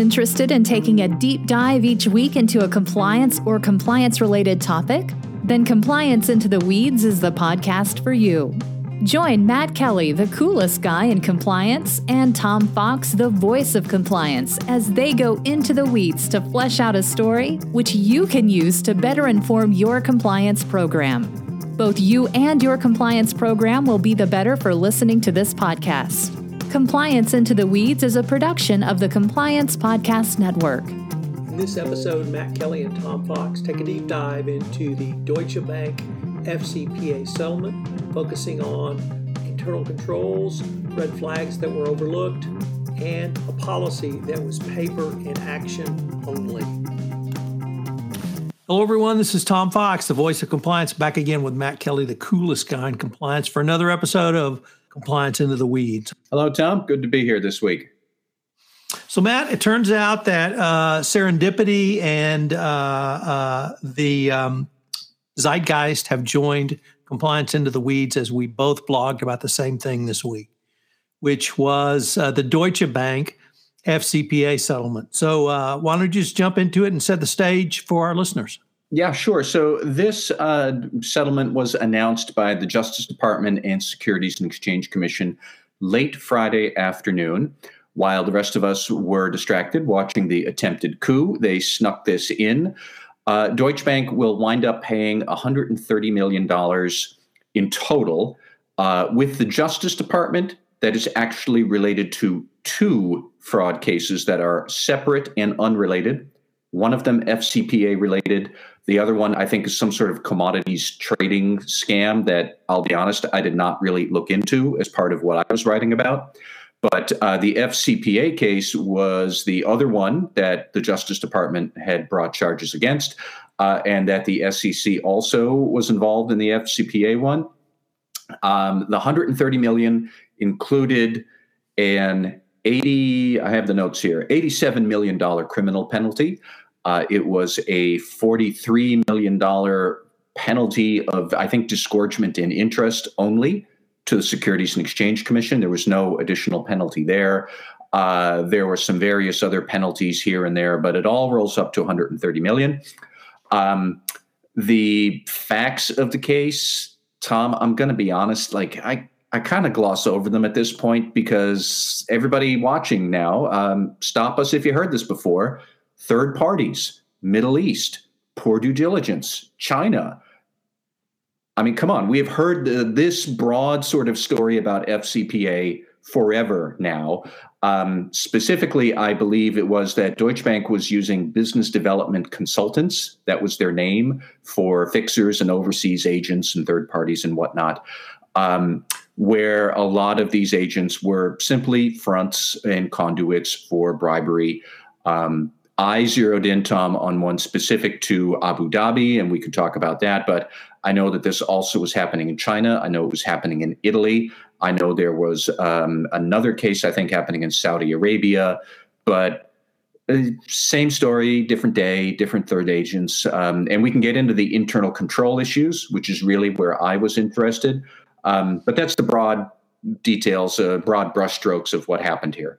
Interested in taking a deep dive each week into a compliance or compliance related topic? Then Compliance Into the Weeds is the podcast for you. Join Matt Kelly, the coolest guy in compliance, and Tom Fox, the voice of compliance, as they go into the weeds to flesh out a story which you can use to better inform your compliance program. Both you and your compliance program will be the better for listening to this podcast. Compliance Into the Weeds is a production of the Compliance Podcast Network. In this episode, Matt Kelly and Tom Fox take a deep dive into the Deutsche Bank FCPA settlement, focusing on internal controls, red flags that were overlooked, and a policy that was paper and action only. Hello, everyone. This is Tom Fox, the voice of compliance, back again with Matt Kelly, the coolest guy in compliance, for another episode of Compliance Into the Weeds. Hello, Tom. Good to be here this week. So, Matt, it turns out that uh, serendipity and uh, uh, the um, zeitgeist have joined Compliance Into the Weeds as we both blogged about the same thing this week, which was uh, the Deutsche Bank FCPA settlement. So, uh, why don't you just jump into it and set the stage for our listeners? Yeah, sure. So this uh, settlement was announced by the Justice Department and Securities and Exchange Commission late Friday afternoon. While the rest of us were distracted watching the attempted coup, they snuck this in. Uh, Deutsche Bank will wind up paying $130 million in total. Uh, with the Justice Department, that is actually related to two fraud cases that are separate and unrelated. One of them FCPA related, the other one, I think, is some sort of commodities trading scam that I'll be honest, I did not really look into as part of what I was writing about. But uh, the FCPA case was the other one that the Justice Department had brought charges against, uh, and that the SEC also was involved in the FCPA one. Um, the 130 million included an 80, I have the notes here, $87 million criminal penalty. Uh, it was a $43 million penalty of, I think, disgorgement in interest only to the Securities and Exchange Commission. There was no additional penalty there. Uh, there were some various other penalties here and there, but it all rolls up to 130 million. Um, the facts of the case, Tom, I'm going to be honest. Like I, I kind of gloss over them at this point because everybody watching now, um, stop us if you heard this before third parties, Middle East, poor due diligence, China. I mean, come on, we have heard this broad sort of story about FCPA forever now. Um, specifically, I believe it was that Deutsche Bank was using business development consultants. That was their name for fixers and overseas agents and third parties and whatnot. Um, where a lot of these agents were simply fronts and conduits for bribery. Um, I zeroed in, Tom, on one specific to Abu Dhabi, and we could talk about that. But I know that this also was happening in China. I know it was happening in Italy. I know there was um, another case, I think, happening in Saudi Arabia. But uh, same story, different day, different third agents. Um, and we can get into the internal control issues, which is really where I was interested. Um, but that's the broad details, uh, broad brushstrokes of what happened here.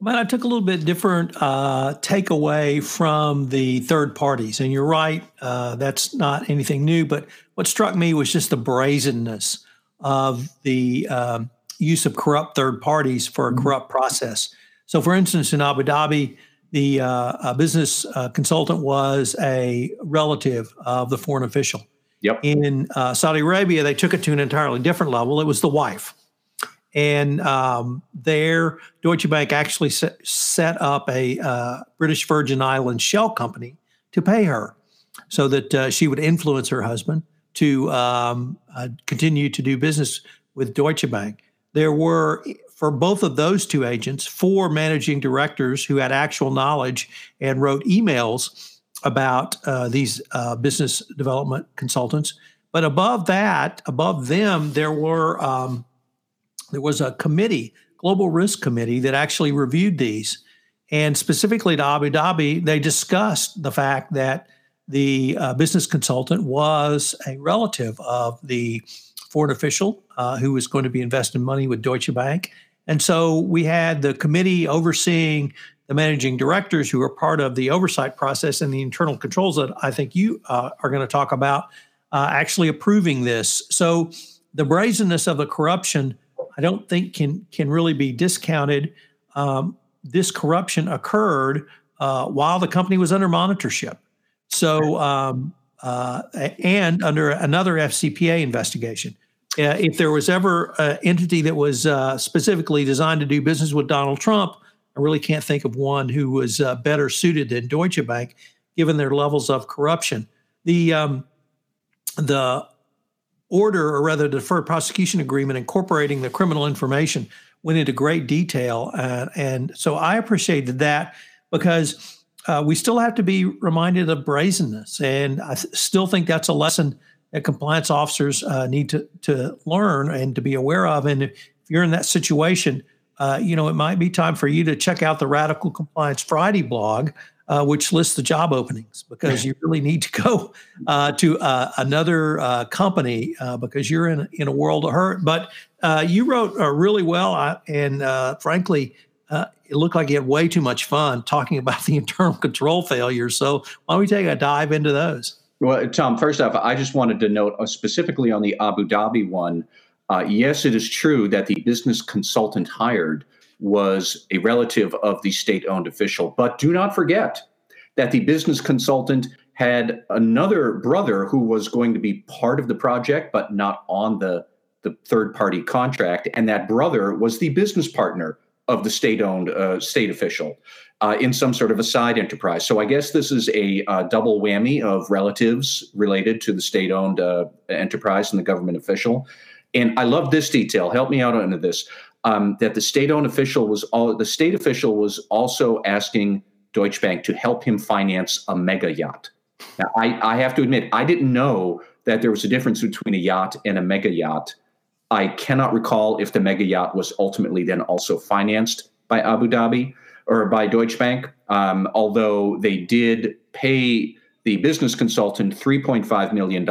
But I took a little bit different uh, takeaway from the third parties. And you're right, uh, that's not anything new. But what struck me was just the brazenness of the um, use of corrupt third parties for a mm-hmm. corrupt process. So, for instance, in Abu Dhabi, the uh, business uh, consultant was a relative of the foreign official. Yep. In uh, Saudi Arabia, they took it to an entirely different level. It was the wife. And um, there, Deutsche Bank actually set, set up a uh, British Virgin Islands shell company to pay her so that uh, she would influence her husband to um, uh, continue to do business with Deutsche Bank. There were, for both of those two agents, four managing directors who had actual knowledge and wrote emails about uh, these uh, business development consultants. But above that, above them, there were um, there was a committee, global risk committee, that actually reviewed these. And specifically to Abu Dhabi, they discussed the fact that the uh, business consultant was a relative of the foreign official uh, who was going to be investing money with Deutsche Bank. And so we had the committee overseeing the managing directors who are part of the oversight process and the internal controls that I think you uh, are going to talk about uh, actually approving this. So the brazenness of the corruption, I don't think can can really be discounted. Um, this corruption occurred uh, while the company was under monitorship. So um, uh, and under another FCPA investigation. Uh, if there was ever an entity that was uh, specifically designed to do business with Donald Trump, I really can't think of one who was uh, better suited than Deutsche Bank, given their levels of corruption. The um, the order, or rather, the deferred prosecution agreement incorporating the criminal information went into great detail, uh, and so I appreciated that because uh, we still have to be reminded of brazenness, and I th- still think that's a lesson that compliance officers uh, need to to learn and to be aware of. And if you're in that situation, uh, you know, it might be time for you to check out the Radical Compliance Friday blog, uh, which lists the job openings, because you really need to go uh, to uh, another uh, company uh, because you're in in a world of hurt. But you wrote really well, and frankly, it looked like you had way too much fun talking about the internal control failures. So why don't we take a dive into those? Well, Tom, first off, I just wanted to note specifically on the Abu Dhabi one. Uh, yes, it is true that the business consultant hired was a relative of the state owned official, but do not forget that the business consultant had another brother who was going to be part of the project, but not on the, the third party contract. And that brother was the business partner of the state owned uh, state official. Uh, in some sort of a side enterprise. So I guess this is a uh, double whammy of relatives related to the state owned uh, enterprise and the government official. And I love this detail. Help me out on this. Um, that the state-owned official was all the state official was also asking Deutsche Bank to help him finance a mega yacht. Now, I, I have to admit, I didn't know that there was a difference between a yacht and a mega yacht. I cannot recall if the mega yacht was ultimately then also financed by Abu Dhabi or by Deutsche Bank, um, although they did pay the business consultant $3.5 million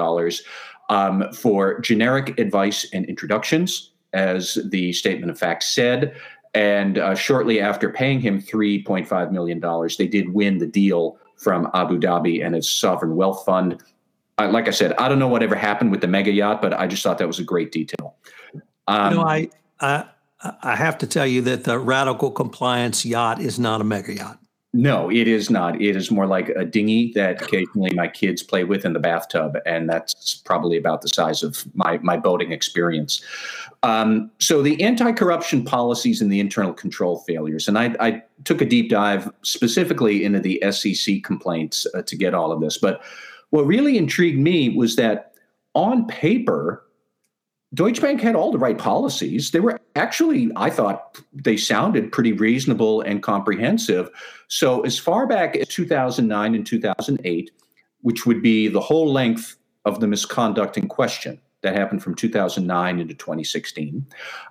um, for generic advice and introductions, as the statement of facts said. And uh, shortly after paying him $3.5 million, they did win the deal from Abu Dhabi and its sovereign wealth fund. Like I said, I don't know whatever happened with the mega yacht, but I just thought that was a great detail. Um, you know, I, I I have to tell you that the radical compliance yacht is not a mega yacht. No, it is not. It is more like a dinghy that occasionally my kids play with in the bathtub, and that's probably about the size of my my boating experience. Um, so the anti-corruption policies and the internal control failures, and I, I took a deep dive specifically into the SEC complaints uh, to get all of this. But what really intrigued me was that on paper, Deutsche Bank had all the right policies. They were actually, I thought, they sounded pretty reasonable and comprehensive. So, as far back as 2009 and 2008, which would be the whole length of the misconduct in question that happened from 2009 into 2016,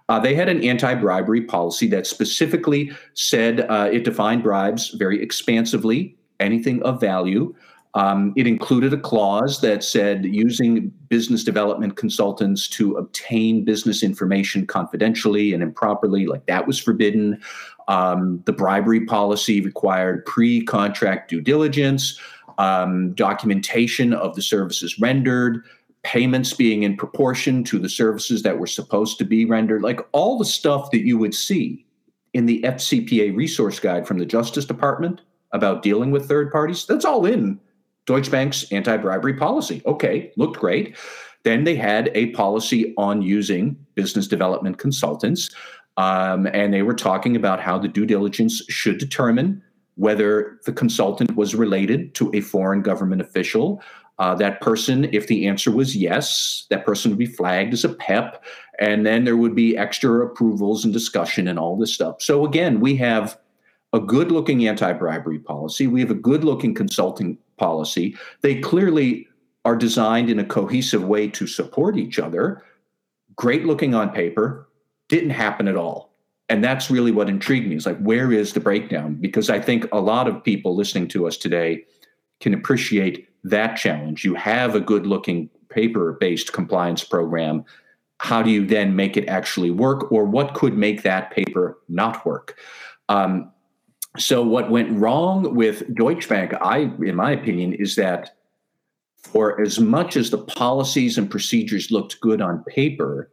uh, they had an anti bribery policy that specifically said uh, it defined bribes very expansively, anything of value. Um, it included a clause that said using business development consultants to obtain business information confidentially and improperly, like that was forbidden. Um, the bribery policy required pre contract due diligence, um, documentation of the services rendered, payments being in proportion to the services that were supposed to be rendered, like all the stuff that you would see in the FCPA resource guide from the Justice Department about dealing with third parties. That's all in Deutsche Bank's anti bribery policy. Okay, looked great. Then they had a policy on using business development consultants. Um, and they were talking about how the due diligence should determine whether the consultant was related to a foreign government official. Uh, that person, if the answer was yes, that person would be flagged as a PEP. And then there would be extra approvals and discussion and all this stuff. So, again, we have a good looking anti bribery policy. We have a good looking consulting policy. They clearly are designed in a cohesive way to support each other. Great looking on paper, didn't happen at all. And that's really what intrigued me is like, where is the breakdown? Because I think a lot of people listening to us today can appreciate that challenge. You have a good looking paper based compliance program. How do you then make it actually work? Or what could make that paper not work? Um, so what went wrong with Deutsche Bank, I, in my opinion, is that for as much as the policies and procedures looked good on paper,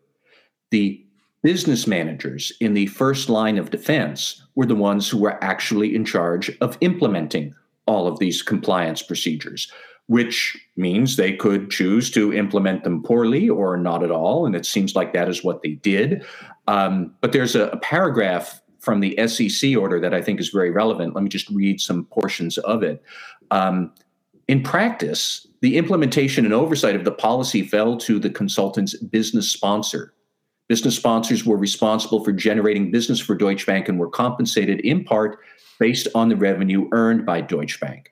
the business managers in the first line of defense were the ones who were actually in charge of implementing all of these compliance procedures, which means they could choose to implement them poorly or not at all. And it seems like that is what they did. Um, but there's a, a paragraph from the SEC order that I think is very relevant. Let me just read some portions of it. Um, in practice, the implementation and oversight of the policy fell to the consultant's business sponsor. Business sponsors were responsible for generating business for Deutsche Bank and were compensated in part based on the revenue earned by Deutsche Bank.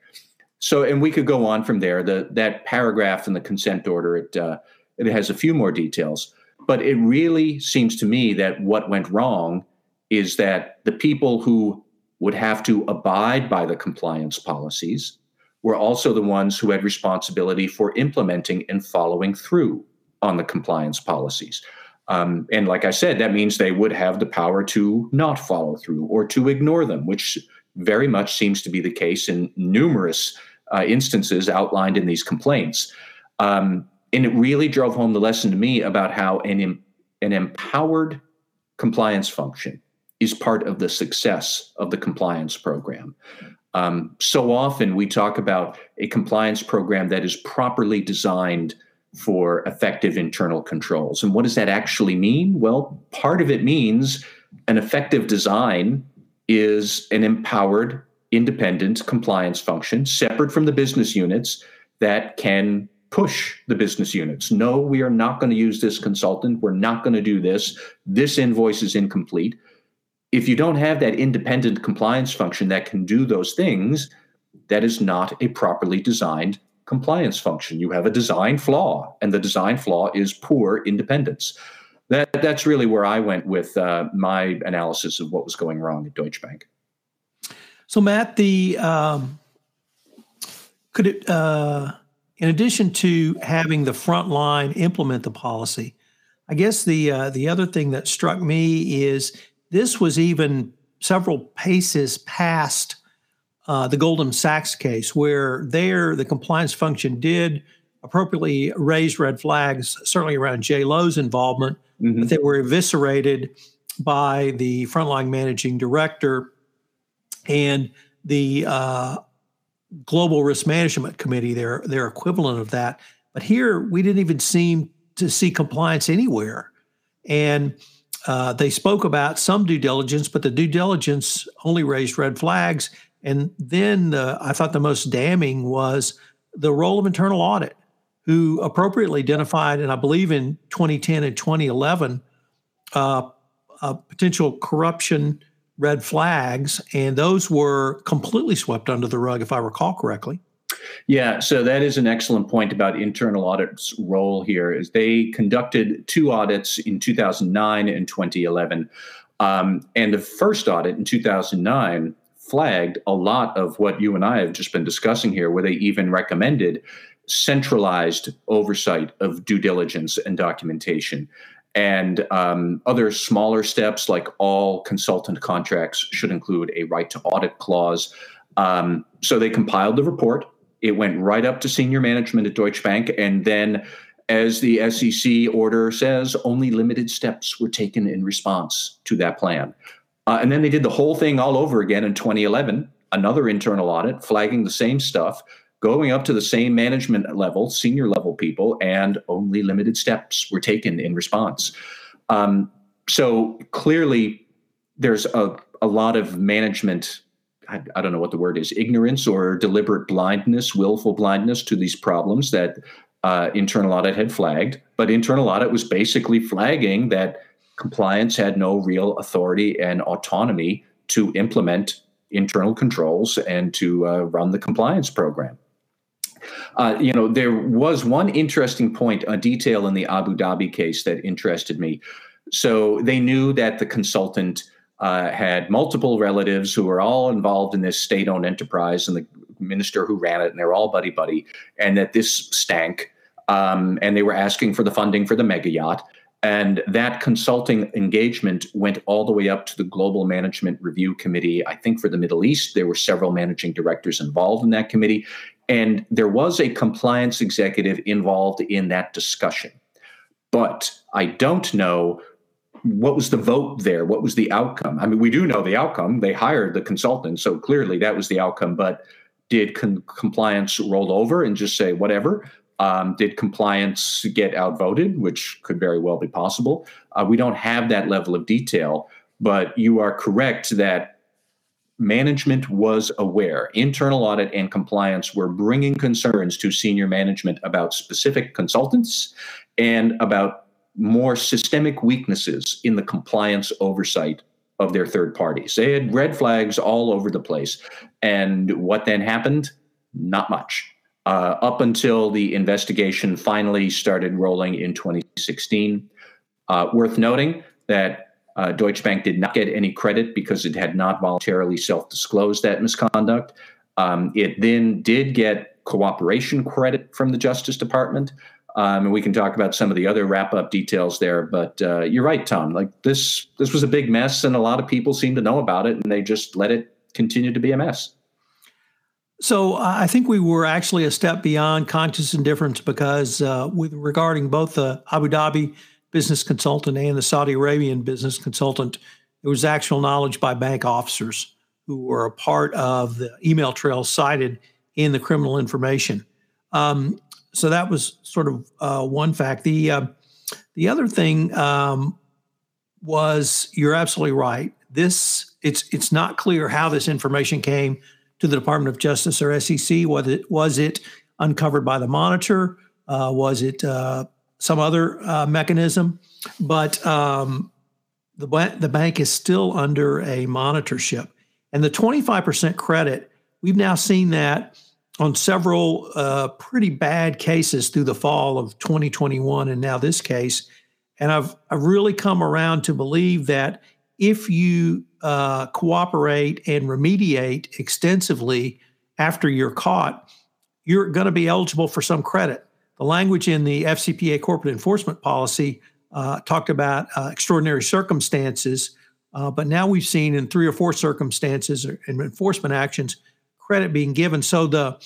So, and we could go on from there. The, that paragraph in the consent order, it, uh, it has a few more details, but it really seems to me that what went wrong is that the people who would have to abide by the compliance policies were also the ones who had responsibility for implementing and following through on the compliance policies. Um, and like I said, that means they would have the power to not follow through or to ignore them, which very much seems to be the case in numerous uh, instances outlined in these complaints. Um, and it really drove home the lesson to me about how an, an empowered compliance function is part of the success of the compliance program. Um, so often we talk about a compliance program that is properly designed for effective internal controls. And what does that actually mean? Well, part of it means an effective design is an empowered, independent compliance function separate from the business units that can push the business units. No, we are not going to use this consultant. We're not going to do this. This invoice is incomplete if you don't have that independent compliance function that can do those things, that is not a properly designed compliance function. You have a design flaw, and the design flaw is poor independence. That, that's really where I went with uh, my analysis of what was going wrong at Deutsche Bank. So, Matt, the um, could it, uh, in addition to having the front line implement the policy, I guess the uh, the other thing that struck me is this was even several paces past uh, the Goldman Sachs case, where there the compliance function did appropriately raise red flags, certainly around Jho Low's involvement, mm-hmm. but they were eviscerated by the frontline managing director and the uh, Global Risk Management Committee, their their equivalent of that. But here we didn't even seem to see compliance anywhere, and uh, they spoke about some due diligence, but the due diligence only raised red flags. And then uh, I thought the most damning was the role of internal audit, who appropriately identified, and I believe in 2010 and 2011, uh, potential corruption red flags, and those were completely swept under the rug, if I recall correctly. Yeah, so that is an excellent point about internal audit's role here. Is they conducted two audits in 2009 and 2011, um, and the first audit in 2009 flagged a lot of what you and I have just been discussing here, where they even recommended centralized oversight of due diligence and documentation. And um, other smaller steps, like all consultant contracts, should include a right to audit clause. Um, so they compiled the report it went right up to senior management at Deutsche Bank. And then, as the SEC order says, only limited steps were taken in response to that plan. Uh, and then they did the whole thing all over again in 2011, another internal audit flagging the same stuff, going up to the same management level, senior level people, and only limited steps were taken in response. Um, so clearly, there's a, a lot of management I, I, don't know what the word is ignorance or deliberate blindness, willful blindness to these problems that uh, internal audit had flagged. But internal audit was basically flagging that compliance had no real authority and autonomy to implement internal controls and to uh, run the compliance program. Uh, you know, there was one interesting point, a detail in the Abu Dhabi case that interested me. So they knew that the consultant uh, had multiple relatives who were all involved in this state owned enterprise and the minister who ran it, and they're all buddy buddy, and that this stank. Um, and they were asking for the funding for the mega yacht. And that consulting engagement went all the way up to the Global Management Review Committee. I think for the Middle East, there were several managing directors involved in that committee. And there was a compliance executive involved in that discussion. But I don't know what was the vote there? What was the outcome? I mean, we do know the outcome. They hired the consultant, so clearly that was the outcome. But did con- compliance roll over and just say whatever? Um, did compliance get outvoted, which could very well be possible? Uh, we don't have that level of detail, but you are correct that management was aware. Internal audit and compliance were bringing concerns to senior management about specific consultants and about more systemic weaknesses in the compliance oversight of their third parties. They had red flags all over the place. And what then happened? Not much. Uh, up until the investigation finally started rolling in 2016. Uh, worth noting that uh, Deutsche Bank did not get any credit because it had not voluntarily self disclosed that misconduct. Um, it then did get cooperation credit from the Justice Department. Um, and we can talk about some of the other wrap up details there. But uh, you're right, Tom. Like this, this was a big mess, and a lot of people seem to know about it, and they just let it continue to be a mess. So uh, I think we were actually a step beyond conscious indifference because, uh, with regarding both the Abu Dhabi business consultant and the Saudi Arabian business consultant, there was actual knowledge by bank officers who were a part of the email trail cited in the criminal information. Um, so that was sort of uh, one fact. The uh, the other thing um, was you're absolutely right. This it's it's not clear how this information came to the Department of Justice or SEC. Was it was it uncovered by the monitor? Uh, was it uh, some other uh, mechanism? But um, the the bank is still under a monitorship, and the 25% credit. We've now seen that on several uh, pretty bad cases through the fall of 2021 and now this case. And I've, I've really come around to believe that if you uh, cooperate and remediate extensively after you're caught, you're going to be eligible for some credit. The language in the FCPA corporate enforcement policy uh, talked about uh, extraordinary circumstances, uh, but now we've seen in three or four circumstances in enforcement actions credit being given. So the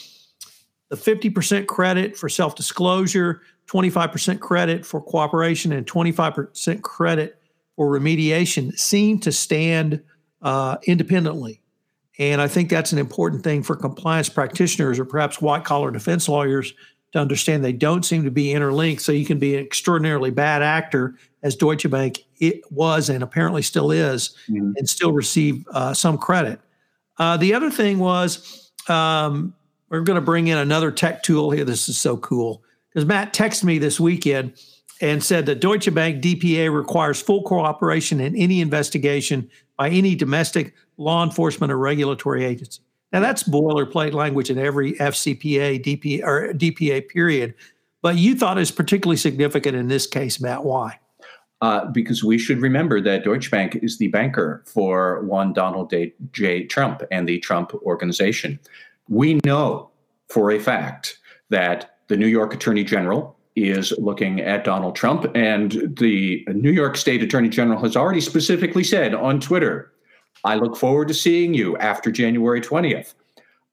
the 50% credit for self-disclosure, 25% credit for cooperation, and 25% credit for remediation seem to stand uh, independently. And I think that's an important thing for compliance practitioners or perhaps white collar defense lawyers to understand they don't seem to be interlinked. So you can be an extraordinarily bad actor, as Deutsche Bank it was and apparently still is, mm-hmm. and still receive uh, some credit. Uh, the other thing was um, we're going to bring in another tech tool here. This is so cool because Matt texted me this weekend and said that Deutsche Bank DPA requires full cooperation in any investigation by any domestic law enforcement or regulatory agency. Now that's boilerplate language in every FCPA, DPA, or DPA period. But you thought it's particularly significant in this case, Matt. Why? Uh, because we should remember that Deutsche Bank is the banker for one Donald J. Trump and the Trump organization. We know for a fact that the New York Attorney General is looking at Donald Trump, and the New York State Attorney General has already specifically said on Twitter, I look forward to seeing you after January 20th.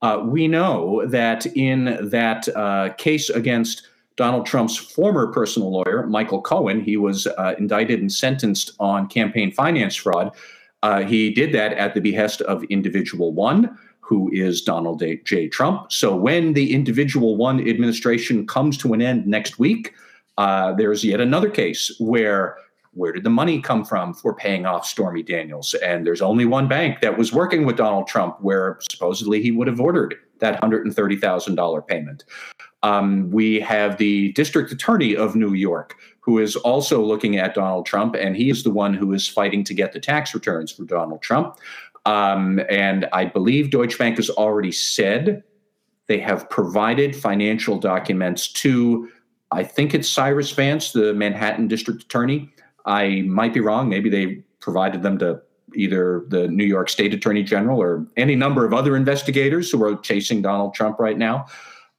Uh, we know that in that uh, case against Donald Trump's former personal lawyer, Michael Cohen. He was uh, indicted and sentenced on campaign finance fraud. Uh, he did that at the behest of individual one, who is Donald J. Trump. So when the individual one administration comes to an end next week, uh, there's yet another case where where did the money come from for paying off Stormy Daniels? And there's only one bank that was working with Donald Trump where supposedly he would have ordered that $130,000 payment. Um, we have the district attorney of New York, who is also looking at Donald Trump, and he is the one who is fighting to get the tax returns for Donald Trump. Um, and I believe Deutsche Bank has already said they have provided financial documents to, I think it's Cyrus Vance, the Manhattan district attorney. I might be wrong. Maybe they provided them to either the New York State Attorney General or any number of other investigators who are chasing Donald Trump right now.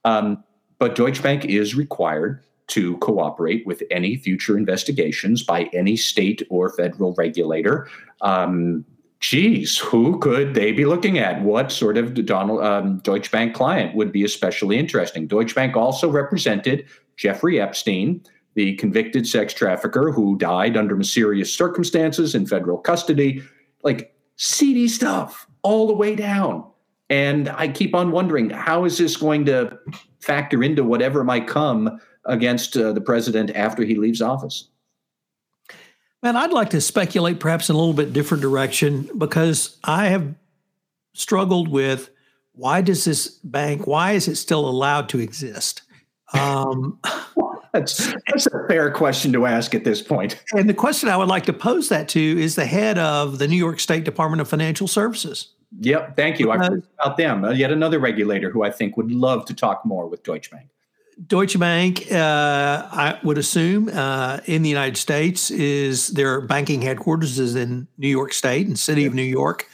Um, but Deutsche Bank is required to cooperate with any future investigations by any state or federal regulator. Um, geez, who could they be looking at? What sort of Donald um, Deutsche Bank client would be especially interesting? Deutsche Bank also represented Jeffrey Epstein, the convicted sex trafficker who died under mysterious circumstances in federal custody. Like seedy stuff all the way down. And I keep on wondering how is this going to factor into whatever might come against uh, the president after he leaves office? Man, I'd like to speculate perhaps in a little bit different direction because I have struggled with why does this bank, why is it still allowed to exist? Um, that's, that's a fair question to ask at this point. And the question I would like to pose that to is the head of the New York State Department of Financial Services. Yep, thank you. I've heard about them. Uh, yet another regulator who I think would love to talk more with Deutsche Bank. Deutsche Bank, uh, I would assume, uh, in the United States, is their banking headquarters is in New York State and City of New York.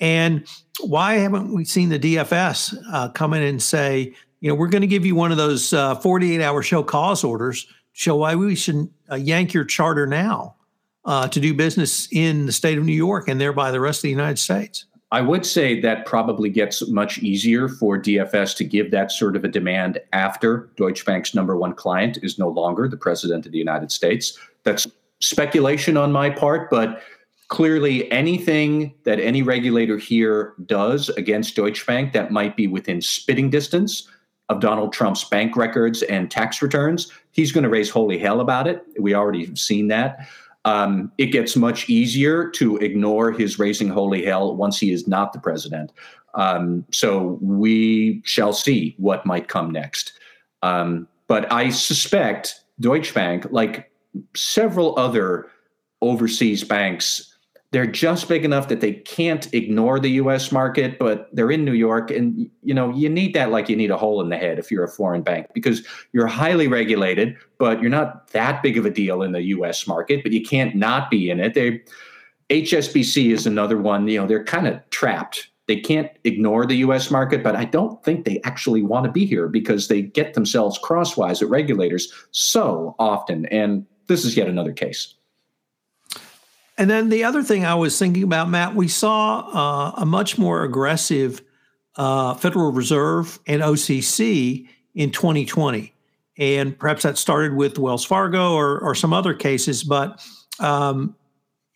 And why haven't we seen the DFS uh, come in and say, you know, we're going to give you one of those uh, 48 hour show cause orders, show why we should uh, yank your charter now uh, to do business in the state of New York and thereby the rest of the United States? I would say that probably gets much easier for DFS to give that sort of a demand after Deutsche Bank's number one client is no longer the president of the United States. That's speculation on my part, but clearly anything that any regulator here does against Deutsche Bank that might be within spitting distance of Donald Trump's bank records and tax returns, he's going to raise holy hell about it. We already have seen that um, it gets much easier to ignore his raising holy hell once he is not the president. Um, so we shall see what might come next. Um, but I suspect Deutsche Bank, like several other overseas banks, they're just big enough that they can't ignore the US market, but they're in New York. And, you know, you need that like you need a hole in the head if you're a foreign bank because you're highly regulated, but you're not that big of a deal in the US market, but you can't not be in it. They, HSBC is another one, you know, they're kind of trapped. They can't ignore the US market, but I don't think they actually want to be here because they get themselves crosswise at regulators so often. And this is yet another case. And then the other thing I was thinking about, Matt, we saw uh, a much more aggressive uh, Federal Reserve and OCC in 2020. And perhaps that started with Wells Fargo or, or some other cases. But um,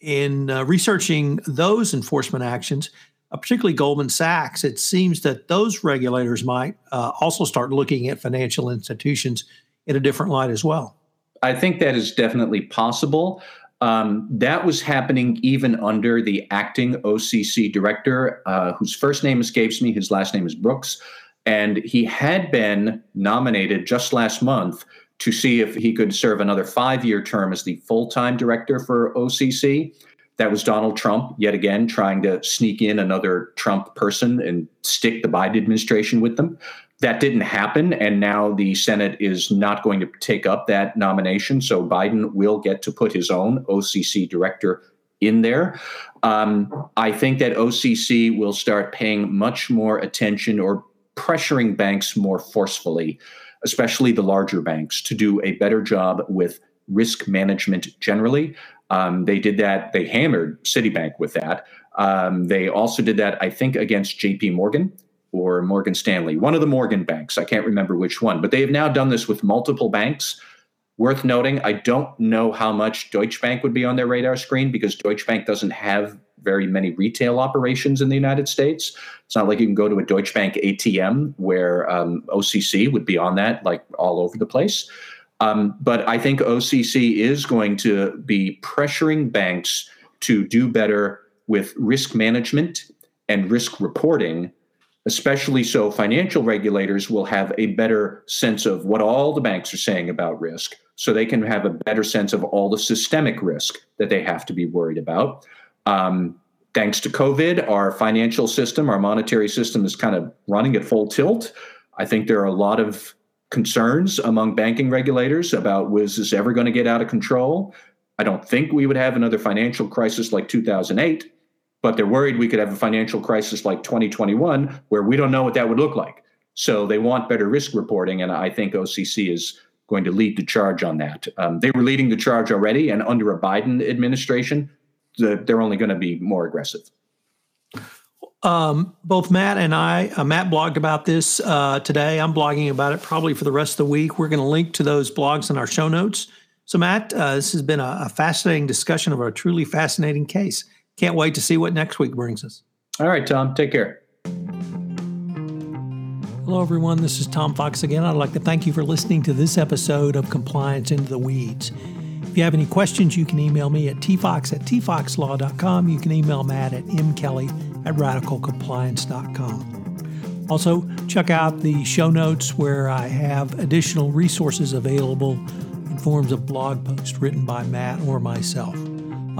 in uh, researching those enforcement actions, uh, particularly Goldman Sachs, it seems that those regulators might uh, also start looking at financial institutions in a different light as well. I think that is definitely possible. Um, that was happening even under the acting OCC director, uh, whose first name escapes me. His last name is Brooks. And he had been nominated just last month to see if he could serve another five year term as the full time director for OCC. That was Donald Trump, yet again, trying to sneak in another Trump person and stick the Biden administration with them. That didn't happen, and now the Senate is not going to take up that nomination. So Biden will get to put his own OCC director in there. Um, I think that OCC will start paying much more attention or pressuring banks more forcefully, especially the larger banks, to do a better job with risk management generally. Um, they did that, they hammered Citibank with that. Um, they also did that, I think, against JP Morgan or Morgan Stanley, one of the Morgan banks. I can't remember which one, but they have now done this with multiple banks. Worth noting, I don't know how much Deutsche Bank would be on their radar screen because Deutsche Bank doesn't have very many retail operations in the United States. It's not like you can go to a Deutsche Bank ATM where um, OCC would be on that like all over the place. Um, but I think OCC is going to be pressuring banks to do better with risk management and risk reporting especially so financial regulators will have a better sense of what all the banks are saying about risk so they can have a better sense of all the systemic risk that they have to be worried about. Um, thanks to covid our financial system our monetary system is kind of running at full tilt. I think there are a lot of concerns among banking regulators about was this ever going to get out of control? I don't think we would have another financial crisis like 2008 but they're worried we could have a financial crisis like 2021 where we don't know what that would look like. So they want better risk reporting, and I think OCC is going to lead the charge on that. Um, they were leading the charge already, and under a Biden administration, the, they're only going to be more aggressive. Um, both Matt and I, uh, Matt blogged about this uh, today. I'm blogging about it probably for the rest of the week. We're going to link to those blogs in our show notes. So, Matt, uh, this has been a, a, fascinating discussion of a truly fascinating case. Can't wait to see what next week brings us. All right, Tom, take care. Hello, everyone. This is Tom Fox again. I'd like to thank you for listening to this episode of Compliance Into the Weeds. If you have any questions, you can email me at tfox at tfoxlaw.com. You can email Matt at mkelly at radicalcompliance.com. Also, check out the show notes where I have additional resources available in forms of blog posts written by Matt or myself.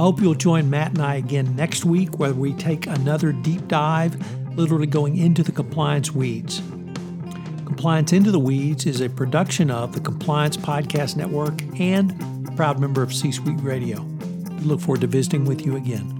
I hope you'll join Matt and I again next week where we take another deep dive, literally going into the compliance weeds. Compliance Into the Weeds is a production of the Compliance Podcast Network and a proud member of C Suite Radio. We look forward to visiting with you again.